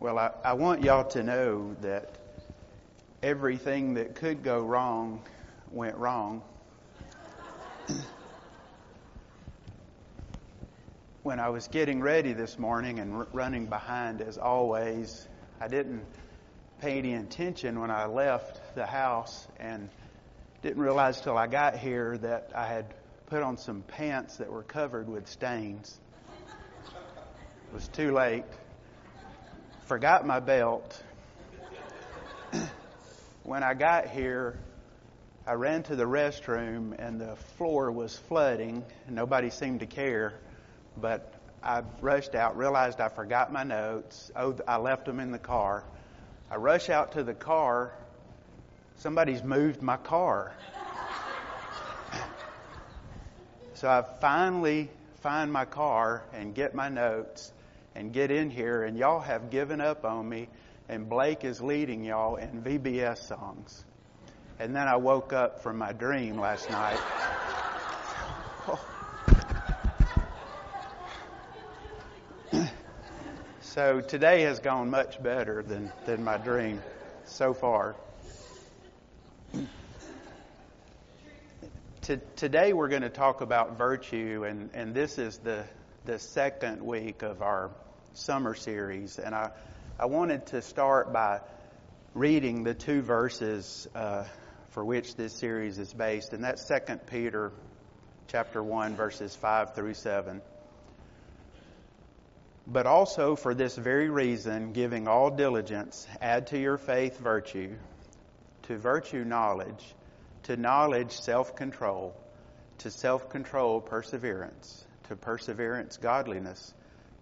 Well, I, I want y'all to know that everything that could go wrong went wrong. when I was getting ready this morning and r- running behind as always, I didn't pay any attention when I left the house and didn't realize till I got here that I had put on some pants that were covered with stains. It was too late forgot my belt. when I got here, I ran to the restroom and the floor was flooding. And nobody seemed to care, but I rushed out, realized I forgot my notes. Oh, I left them in the car. I rush out to the car. Somebody's moved my car. so I finally find my car and get my notes and get in here, and y'all have given up on me, and Blake is leading y'all in VBS songs. And then I woke up from my dream last night. so today has gone much better than, than my dream so far. today we're going to talk about virtue, and, and this is the, the second week of our summer series, and I, I wanted to start by reading the two verses uh, for which this series is based, and that's Second Peter chapter 1, verses 5 through 7. But also for this very reason, giving all diligence, add to your faith virtue, to virtue knowledge, to knowledge self control, to self control perseverance, to perseverance godliness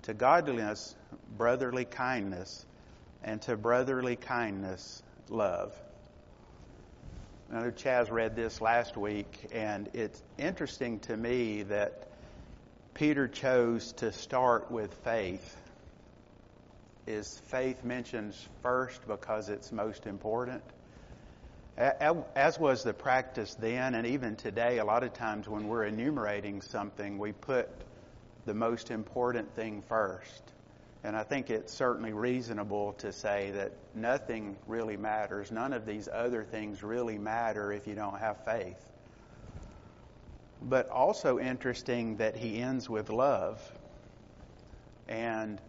to godliness, brotherly kindness, and to brotherly kindness, love. I know Chaz read this last week, and it's interesting to me that Peter chose to start with faith. Is faith mentioned first because it's most important? As was the practice then, and even today, a lot of times when we're enumerating something, we put the most important thing first. And I think it's certainly reasonable to say that nothing really matters. None of these other things really matter if you don't have faith. But also interesting that he ends with love. And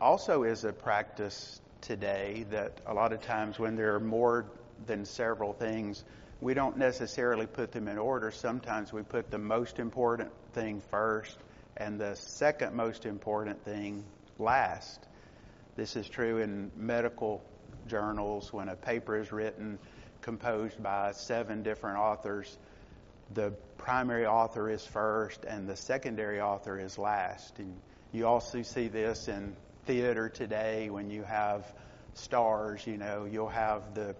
also is a practice today that a lot of times when there are more than several things, we don't necessarily put them in order. Sometimes we put the most important thing first and the second most important thing last. This is true in medical journals when a paper is written composed by seven different authors. The primary author is first and the secondary author is last. And you also see this in theater today when you have stars, you know, you'll have the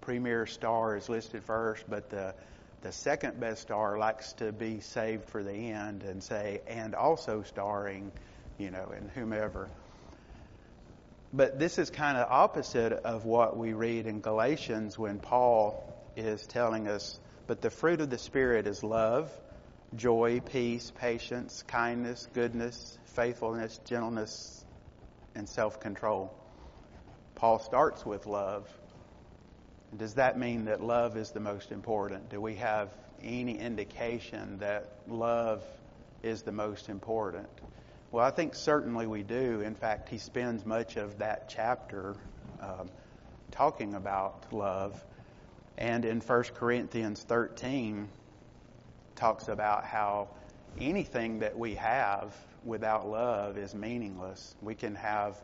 premier star is listed first, but the the second best star likes to be saved for the end and say, and also starring, you know, in whomever. But this is kind of opposite of what we read in Galatians when Paul is telling us, but the fruit of the Spirit is love, joy, peace, patience, kindness, goodness, faithfulness, gentleness, and self control. Paul starts with love does that mean that love is the most important? Do we have any indication that love is the most important? Well, I think certainly we do. In fact, he spends much of that chapter um, talking about love. And in 1 Corinthians 13, talks about how anything that we have without love is meaningless. We can have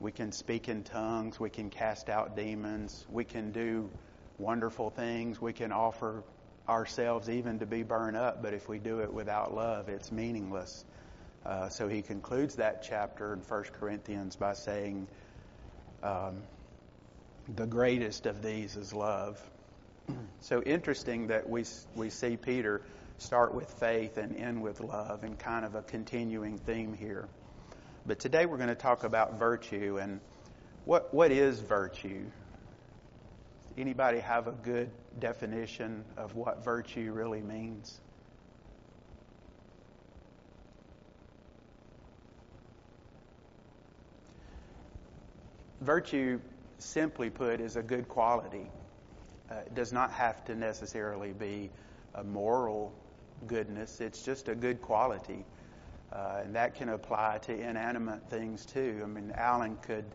we can speak in tongues. We can cast out demons. We can do wonderful things. We can offer ourselves even to be burned up, but if we do it without love, it's meaningless. Uh, so he concludes that chapter in 1 Corinthians by saying, um, the greatest of these is love. so interesting that we, we see Peter start with faith and end with love and kind of a continuing theme here. But today we're going to talk about virtue and what what is virtue? Anybody have a good definition of what virtue really means? virtue, simply put, is a good quality. Uh, it does not have to necessarily be a moral goodness. It's just a good quality. Uh, and that can apply to inanimate things too. I mean, Alan could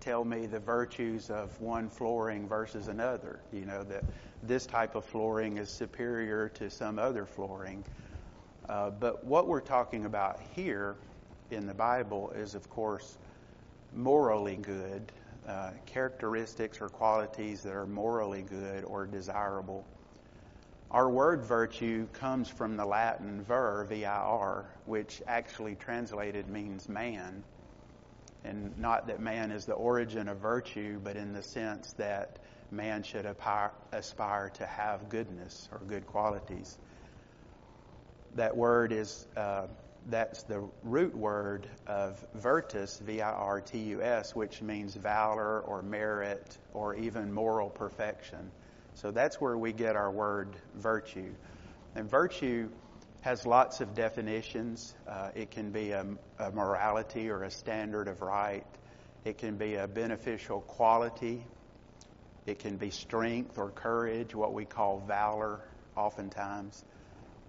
tell me the virtues of one flooring versus another. You know, that this type of flooring is superior to some other flooring. Uh, but what we're talking about here in the Bible is, of course, morally good, uh, characteristics or qualities that are morally good or desirable. Our word virtue comes from the Latin vir, V-I-R, which actually translated means man. And not that man is the origin of virtue, but in the sense that man should aspire to have goodness or good qualities. That word is, uh, that's the root word of virtus, V-I-R-T-U-S, which means valor or merit or even moral perfection. So that's where we get our word virtue. And virtue has lots of definitions. Uh, it can be a, a, morality or a standard of right. It can be a beneficial quality. It can be strength or courage, what we call valor, oftentimes.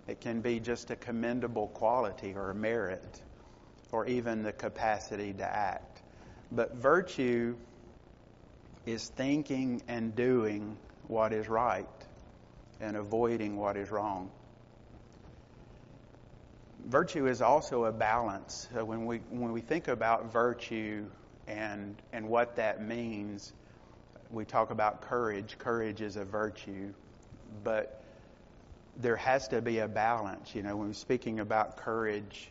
It can be just a commendable quality or merit, or even the capacity to act. But virtue is thinking and doing what is right and avoiding what is wrong. Virtue is also a balance. So when we when we think about virtue and and what that means, we talk about courage. Courage is a virtue, but there has to be a balance. You know, when we're speaking about courage,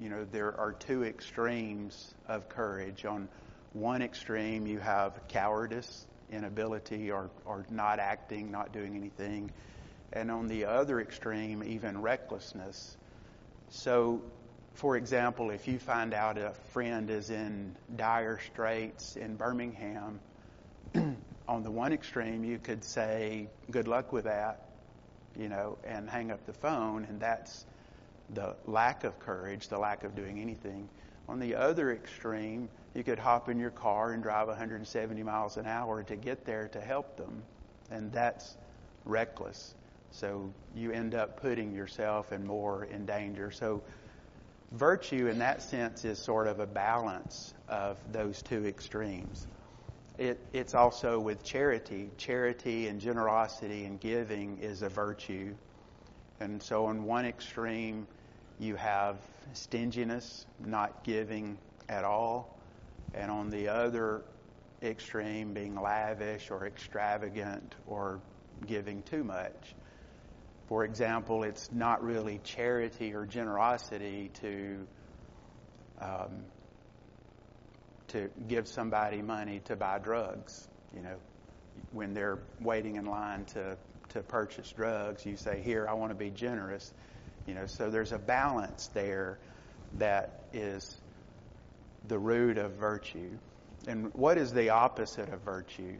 you know, there are two extremes of courage. On one extreme, you have cowardice, inability or, or not acting, not doing anything. And on the other extreme, even recklessness. So, for example, if you find out a friend is in dire straits in Birmingham, on the one extreme, you could say, good luck with that, you know, and hang up the phone, and that's the lack of courage, the lack of doing anything. On the other extreme, you could hop in your car and drive 170 miles an hour to get there to help them. And that's reckless. So you end up putting yourself and more in danger. So virtue in that sense is sort of a balance of those two extremes. It, it's also with charity. Charity and generosity and giving is a virtue. And so on one extreme, you have stinginess, not giving at all, and on the other extreme, being lavish or extravagant or giving too much. For example, it's not really charity or generosity to um, to give somebody money to buy drugs. You know, when they're waiting in line to to purchase drugs, you say, "Here, I want to be generous." You know, so there's a balance there that is the root of virtue. And what is the opposite of virtue?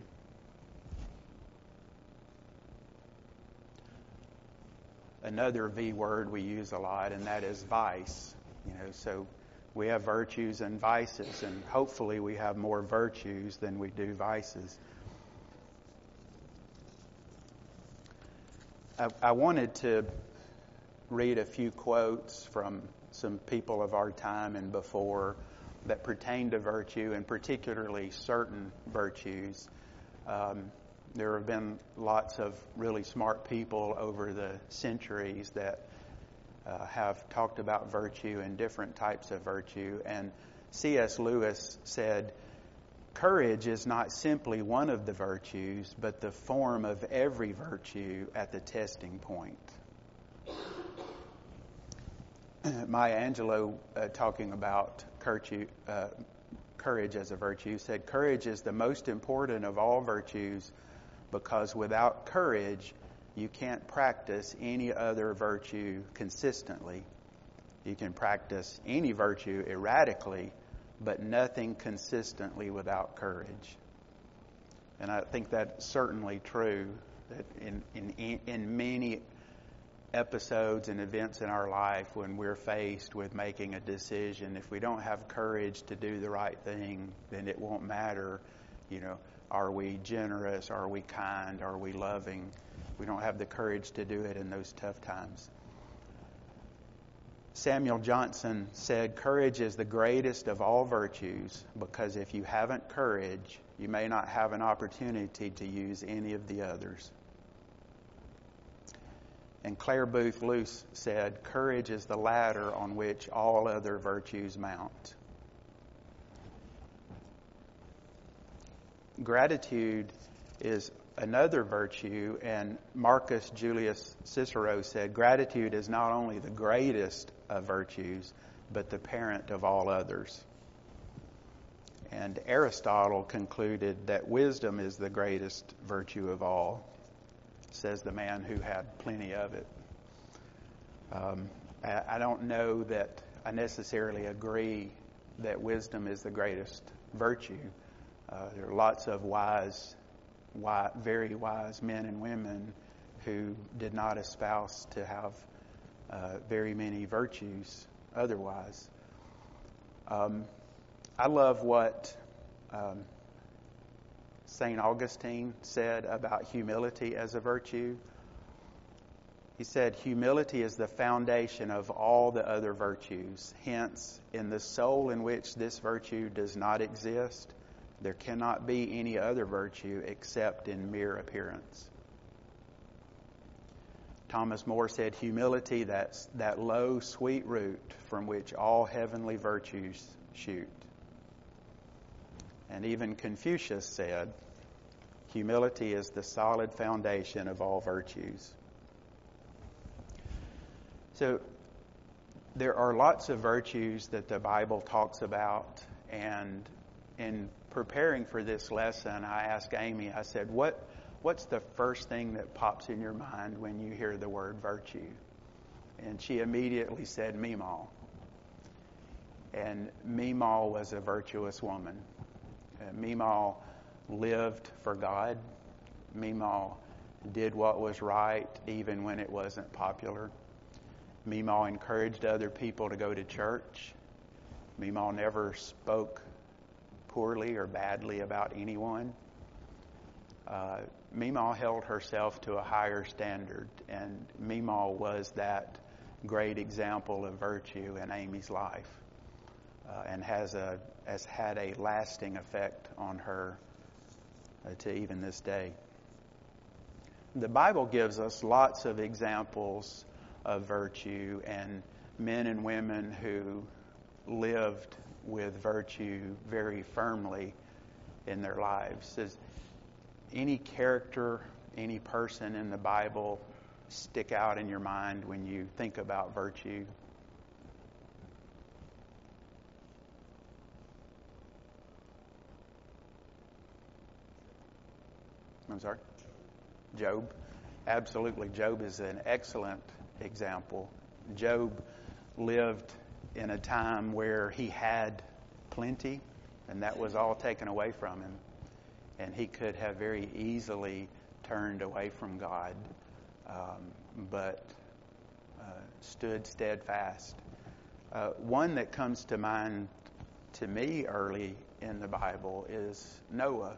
Another V word we use a lot, and that is vice. You know, so we have virtues and vices, and hopefully we have more virtues than we do vices. I, wanted to read a few quotes from some people of our time and before that pertain to virtue, and particularly certain virtues. Um, there have been lots of really smart people over the centuries that uh, have talked about virtue and different types of virtue. And C.S. Lewis said, Courage is not simply one of the virtues, but the form of every virtue at the testing point. Maya Angelou, uh, talking about uh, courage as a virtue, said, Courage is the most important of all virtues because without courage, you can't practice any other virtue consistently. You can practice any virtue erratically, but nothing consistently without courage. And I think that's certainly true that in, in, in many episodes and events in our life when we're faced with making a decision. If we don't have courage to do the right thing, then it won't matter. You know, are we generous? Are we kind? Are we loving? We don't have the courage to do it in those tough times. Samuel Johnson said, Courage is the greatest of all virtues because if you haven't courage, you may not have an opportunity to use any of the others. And Clare Boothe Luce said, Courage is the ladder on which all other virtues mount. Gratitude is another virtue, and Marcus Julius Cicero said, Gratitude is not only the greatest of virtues, but the parent of all others. And Aristotle concluded that wisdom is the greatest virtue of all, says the man who had plenty of it. Um, I don't know that I necessarily agree that wisdom is the greatest virtue. Uh, there are lots of wise, wise, very wise men and women who did not espouse to have uh, very many virtues otherwise. Um, I love what um, St. Augustine said about humility as a virtue. He said, Humility is the foundation of all the other virtues. Hence, in the soul in which this virtue does not exist, there cannot be any other virtue except in mere appearance. Thomas Moore said, Humility, that's that low, sweet root from which all heavenly virtues shoot. And even Confucius said, Humility is the solid foundation of all virtues. So, there are lots of virtues that the Bible talks about, and in preparing for this lesson, I asked Amy, I said, What what's the first thing that pops in your mind when you hear the word virtue? And she immediately said, Meemaw. And Meemaw was a virtuous woman. And Meemaw lived for God. Meemaw did what was right even when it wasn't popular. Meemaw encouraged other people to go to church. Meemaw never spoke poorly or badly about anyone. Uh, Meemaw held herself to a higher standard, and Meemaw was that great example of virtue in Amy's life, uh, and has a has had a lasting effect on her uh, to even this day. The Bible gives us lots of examples of virtue and men and women who lived with virtue very firmly in their lives. As, any character, any person in the Bible stick out in your mind when you think about virtue? I'm sorry? Job. Absolutely. Job is an excellent example. Job lived in a time where he had plenty, and that was all taken away from him and he could have very easily turned away from God, um, but uh, stood steadfast. Uh, one that comes to mind to me early in the Bible is Noah.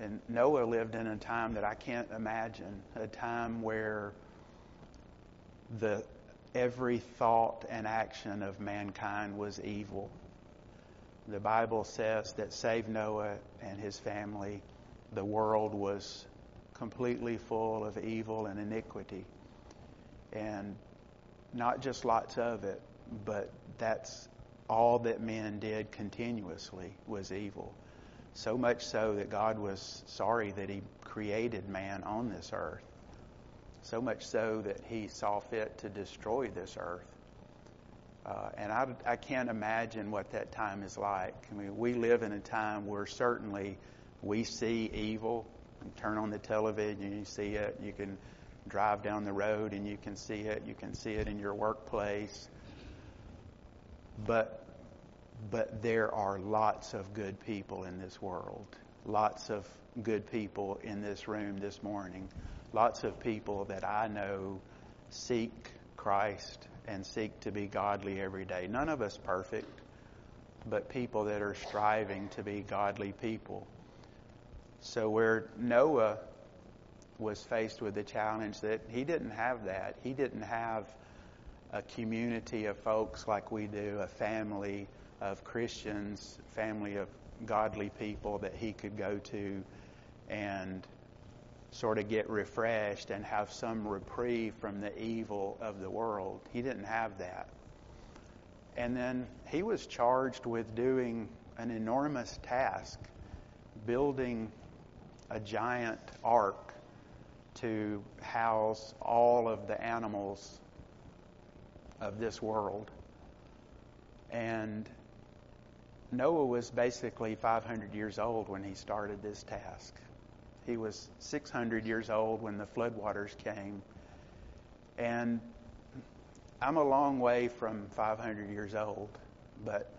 And Noah lived in a time that I can't imagine, a time where the every thought and action of mankind was evil the Bible says that save Noah and his family, the world was completely full of evil and iniquity. And not just lots of it, but that's all that men did continuously was evil. So much so that God was sorry that He created man on this earth. So much so that He saw fit to destroy this earth. Uh, and I, I can't imagine what that time is like. I mean, we live in a time where certainly we see evil. You turn on the television, you see it. You can drive down the road and you can see it. You can see it in your workplace. But but there are lots of good people in this world. Lots of good people in this room this morning. Lots of people that I know seek Christ and seek to be godly every day. None of us perfect, but people that are striving to be godly people. So where Noah was faced with the challenge that he didn't have that. He didn't have a community of folks like we do, a family of Christians, family of godly people that he could go to and sort of get refreshed and have some reprieve from the evil of the world. He didn't have that. And then he was charged with doing an enormous task, building a giant ark to house all of the animals of this world. And Noah was basically 500 years old when he started this task. He was 600 years old when the floodwaters came. And I'm a long way from 500 years old, but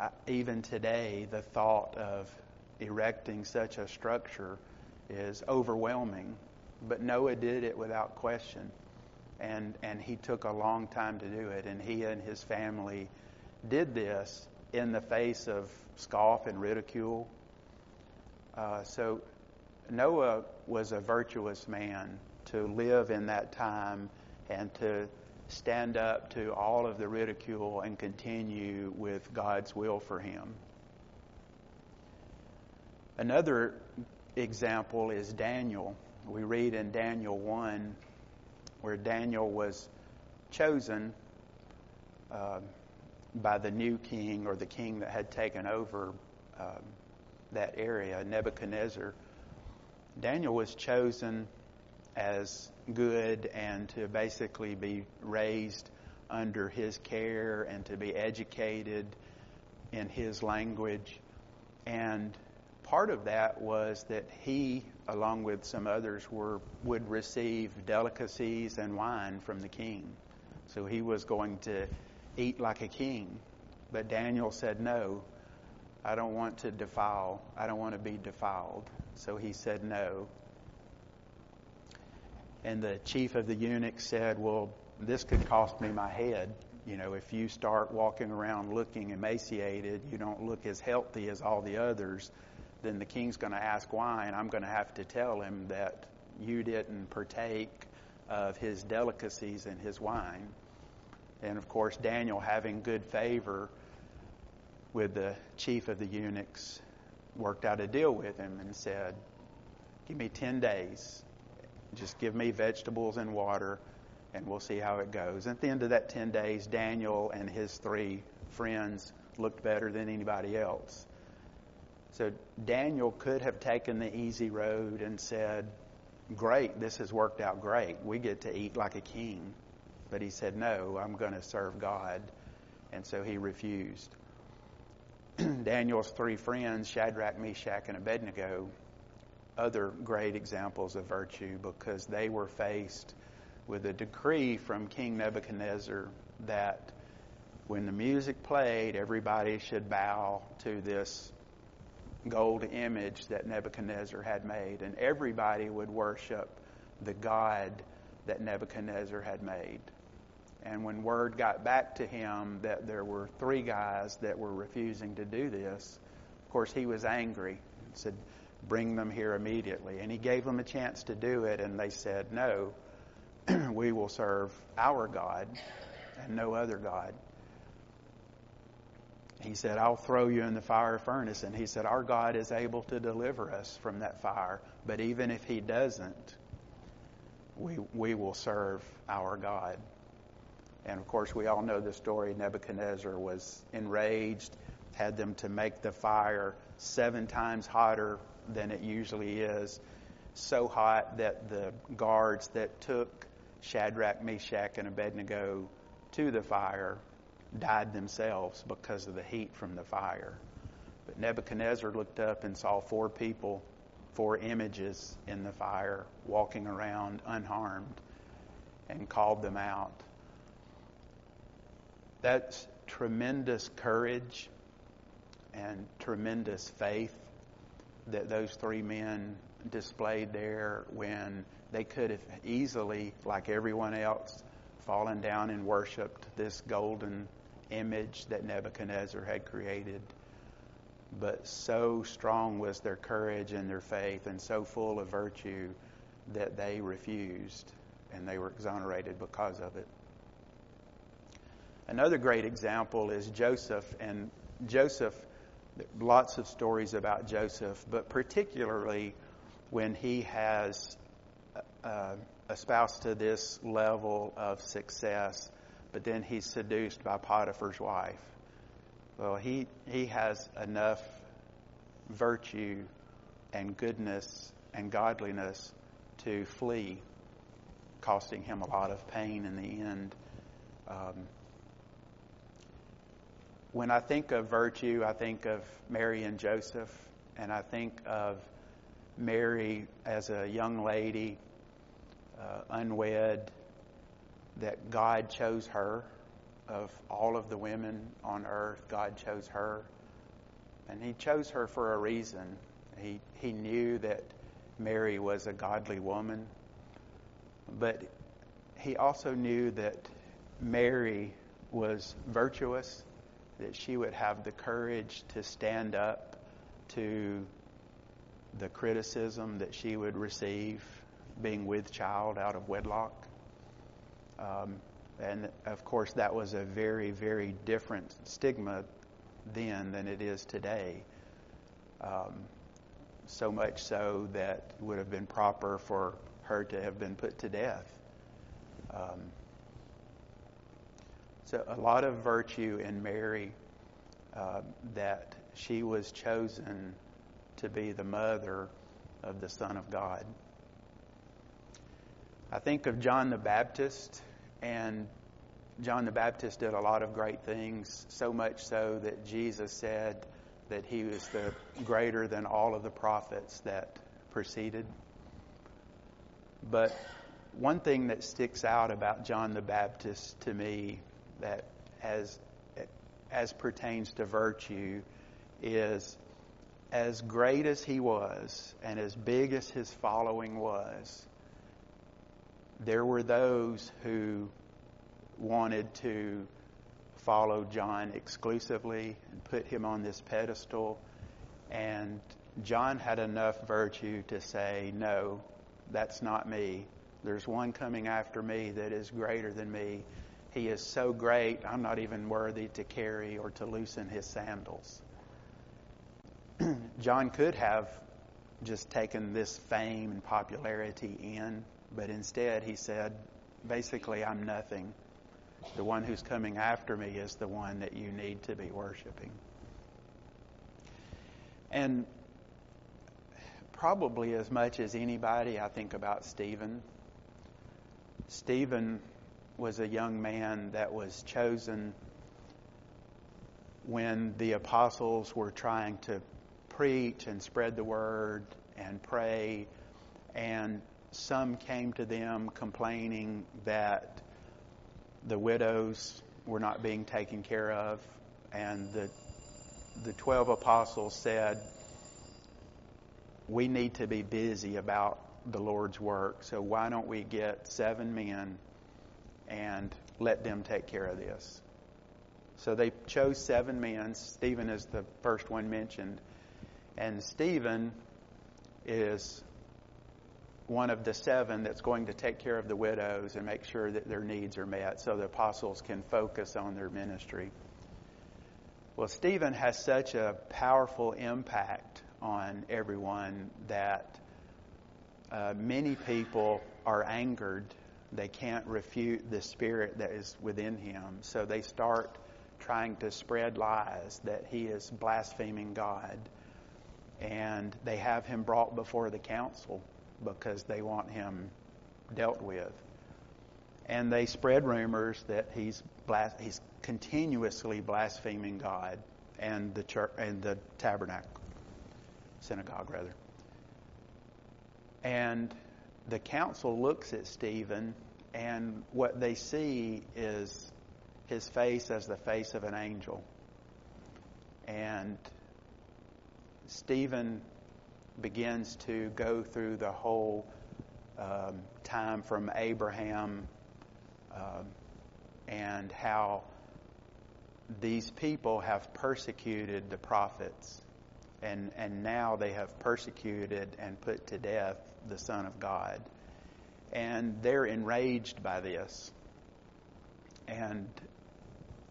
I, even today, the thought of erecting such a structure is overwhelming. But Noah did it without question. And, and he took a long time to do it. And he and his family did this in the face of scoff and ridicule. Uh, so Noah was a virtuous man to live in that time and to stand up to all of the ridicule and continue with God's will for him. Another example is Daniel. We read in Daniel 1 where Daniel was chosen uh, by the new king or the king that had taken over um, that area, Nebuchadnezzar. Daniel was chosen as good and to basically be raised under his care and to be educated in his language. And part of that was that he, along with some others, were would receive delicacies and wine from the king. So he was going to eat like a king. But Daniel said, No, I don't want to defile. I don't want to be defiled. So he said, No. And the chief of the eunuchs said, Well, this could cost me my head. You know, if you start walking around looking emaciated, you don't look as healthy as all the others, then the king's going to ask why, and I'm going to have to tell him that you didn't partake of his delicacies and his wine. And of course, Daniel, having good favor with the chief of the eunuchs, worked out a deal with him and said, Give me 10 days. Just give me vegetables and water, and we'll see how it goes. At the end of that 10 days, Daniel and his three friends looked better than anybody else. So Daniel could have taken the easy road and said, Great, this has worked out great. We get to eat like a king. But he said, No, I'm going to serve God. And so he refused. Daniel's three friends, Shadrach, Meshach, and Abednego, other great examples of virtue because they were faced with a decree from King Nebuchadnezzar that when the music played, everybody should bow to this gold image that Nebuchadnezzar had made, and everybody would worship the God that Nebuchadnezzar had made. And when word got back to him that there were three guys that were refusing to do this, of course, he was angry and said, Bring them here immediately. And he gave them a chance to do it, and they said, No, we will serve our God and no other God. He said, I'll throw you in the fire furnace. And he said, Our God is able to deliver us from that fire. But even if he doesn't, we, we will serve our God. And of course, we all know the story. Nebuchadnezzar was enraged, had them to make the fire seven times hotter than it usually is. So hot that the guards that took Shadrach, Meshach, and Abednego to the fire died themselves because of the heat from the fire. But Nebuchadnezzar looked up and saw four people, four images in the fire, walking around unharmed, and called them out. That's tremendous courage and tremendous faith that those three men displayed there when they could have easily, like everyone else, fallen down and worshiped this golden image that Nebuchadnezzar had created. But so strong was their courage and their faith, and so full of virtue that they refused, and they were exonerated because of it. Another great example is Joseph, and Joseph, lots of stories about Joseph, but particularly when he has uh, espoused to this level of success, but then he's seduced by Potiphar's wife. Well, he, he has enough virtue and goodness and godliness to flee, costing him a lot of pain in the end. Um, when I think of virtue, I think of Mary and Joseph, and I think of Mary as a young lady, uh, unwed, that God chose her. Of all of the women on earth, God chose her. And He chose her for a reason. He, he knew that Mary was a godly woman, but He also knew that Mary was virtuous, that she would have the courage to stand up to the criticism that she would receive being with child out of wedlock. Um, and of course, that was a very, very different stigma then than it is today. Um, so much so that it would have been proper for her to have been put to death. Um, so, a lot of virtue in Mary uh, that she was chosen to be the mother of the Son of God. I think of John the Baptist, and John the Baptist did a lot of great things, so much so that Jesus said that he was the greater than all of the prophets that preceded. But one thing that sticks out about John the Baptist to me that as as pertains to virtue is as great as he was and as big as his following was, there were those who wanted to follow John exclusively and put him on this pedestal. And John had enough virtue to say, No, that's not me. There's one coming after me that is greater than me. He is so great, I'm not even worthy to carry or to loosen his sandals. John could have just taken this fame and popularity in, but instead he said, basically, I'm nothing. The one who's coming after me is the one that you need to be worshiping. And probably as much as anybody, I think about Stephen. Stephen was a young man that was chosen when the apostles were trying to preach and spread the word and pray. And some came to them complaining that the widows were not being taken care of. And the, the 12 apostles said, We need to be busy about the Lord's work. So why don't we get seven men and let them take care of this? So they chose seven men. Stephen is the first one mentioned. And Stephen is one of the seven that's going to take care of the widows and make sure that their needs are met so the apostles can focus on their ministry. Well, Stephen has such a powerful impact on everyone that uh, many people are angered. They can't refute the spirit that is within him. So they start trying to spread lies that he is blaspheming God and they have him brought before the council because they want him dealt with. And they spread rumors that he's blas- he's continuously blaspheming God and the church and the tabernacle synagogue rather. And the council looks at Stephen and what they see is his face as the face of an angel. And Stephen begins to go through the whole um, time from Abraham um, and how these people have persecuted the prophets, and, and now they have persecuted and put to death the Son of God. And they're enraged by this. And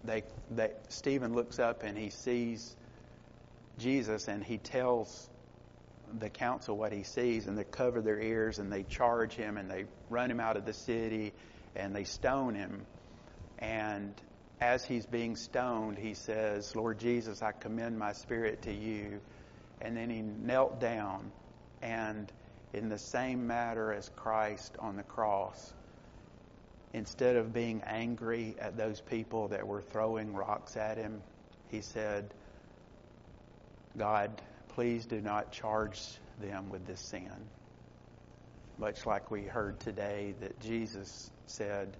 they, they, Stephen looks up and he sees Jesus and he tells the council what he sees, and they cover their ears and they charge him and they run him out of the city and they stone him. And as he's being stoned, he says, Lord Jesus, I commend my spirit to you. And then he knelt down, and in the same matter as Christ on the cross, instead of being angry at those people that were throwing rocks at him, he said, God, please do not charge them with this sin. Much like we heard today that Jesus said,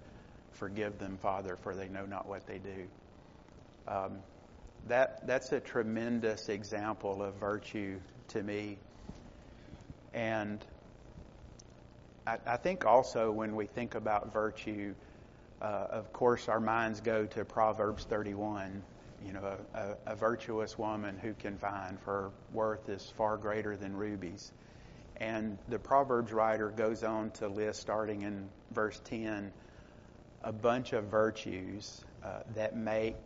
Forgive them, Father, for they know not what they do. Um, that that's a tremendous example of virtue to me, and I, I think also when we think about virtue, uh, of course, our minds go to Proverbs 31. You know, a, a, virtuous woman who can find for worth is far greater than rubies. And the Proverbs writer goes on to list, starting in verse 10, a bunch of virtues uh, that make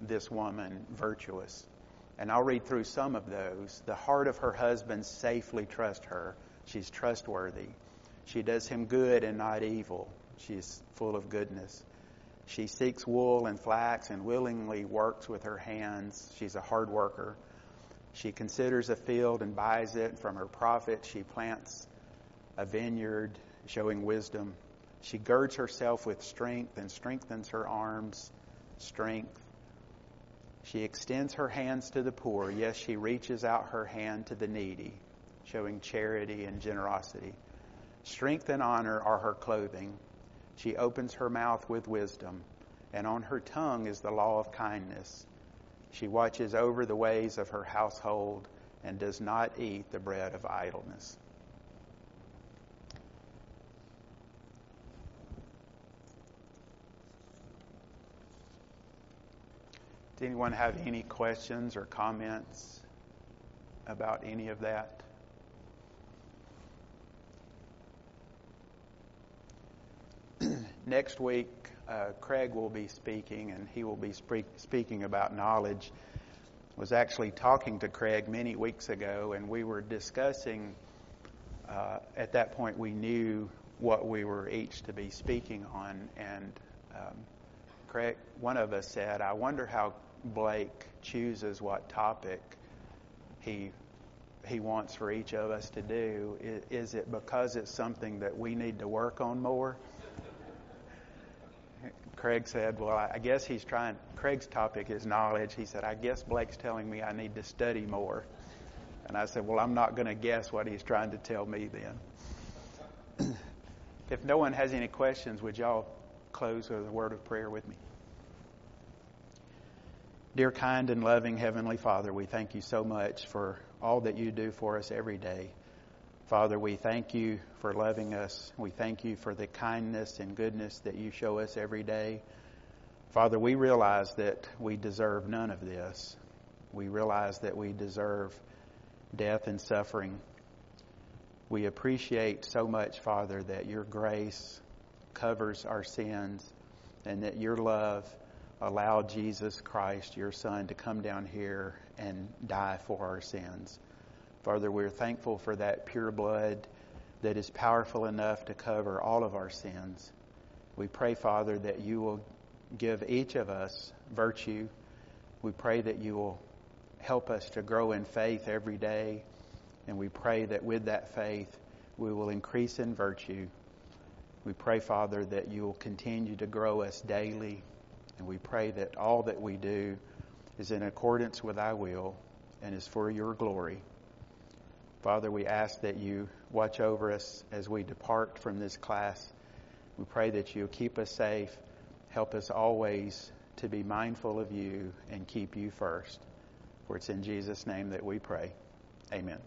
this woman virtuous. And I'll read through some of those. The heart of her husband safely trusts her. She's trustworthy. She does him good and not evil. She's full of goodness. She seeks wool and flax and willingly works with her hands. She's a hard worker. She considers a field and buys it. From her profit, she plants a vineyard, showing wisdom. She girds herself with strength and strengthens her arms, strength. She extends her hands to the poor. Yes, she reaches out her hand to the needy, showing charity and generosity. Strength and honor are her clothing. She opens her mouth with wisdom, and on her tongue is the law of kindness. She watches over the ways of her household and does not eat the bread of idleness. Does anyone have any questions or comments about any of that? Next week, uh, Craig will be speaking, and he will be speak, speaking about knowledge. Was actually talking to Craig many weeks ago, and we were discussing. Uh, at that point, we knew what we were each to be speaking on, and um, Craig, one of us said, "I wonder how Blake chooses what topic he he wants for each of us to do. Is it because it's something that we need to work on more? Craig said, Well, I guess he's trying, Craig's topic is knowledge. He said, I guess Blake's telling me I need to study more. And I said, Well, I'm not going to guess what he's trying to tell me then. if no one has any questions, would y'all close with a word of prayer with me? Dear, kind, and loving Heavenly Father, we thank you so much for all that you do for us every day. Father, we thank you for loving us. We thank you for the kindness and goodness that you show us every day. Father, we realize that we deserve none of this. We realize that we deserve death and suffering. We appreciate so much, Father, that your grace covers our sins and that your love Allow Jesus Christ, your Son, to come down here and die for our sins. Father, we're thankful for that pure blood that is powerful enough to cover all of our sins. We pray, Father, that you will give each of us virtue. We pray that you will help us to grow in faith every day. And we pray that with that faith, we will increase in virtue. We pray, Father, that you will continue to grow us daily and we pray that all that we do is in accordance with thy will and is for your glory. Father, we ask that you watch over us as we depart from this class. We pray that you keep us safe, help us always to be mindful of you and keep you first. For it's in Jesus' name that we pray. Amen.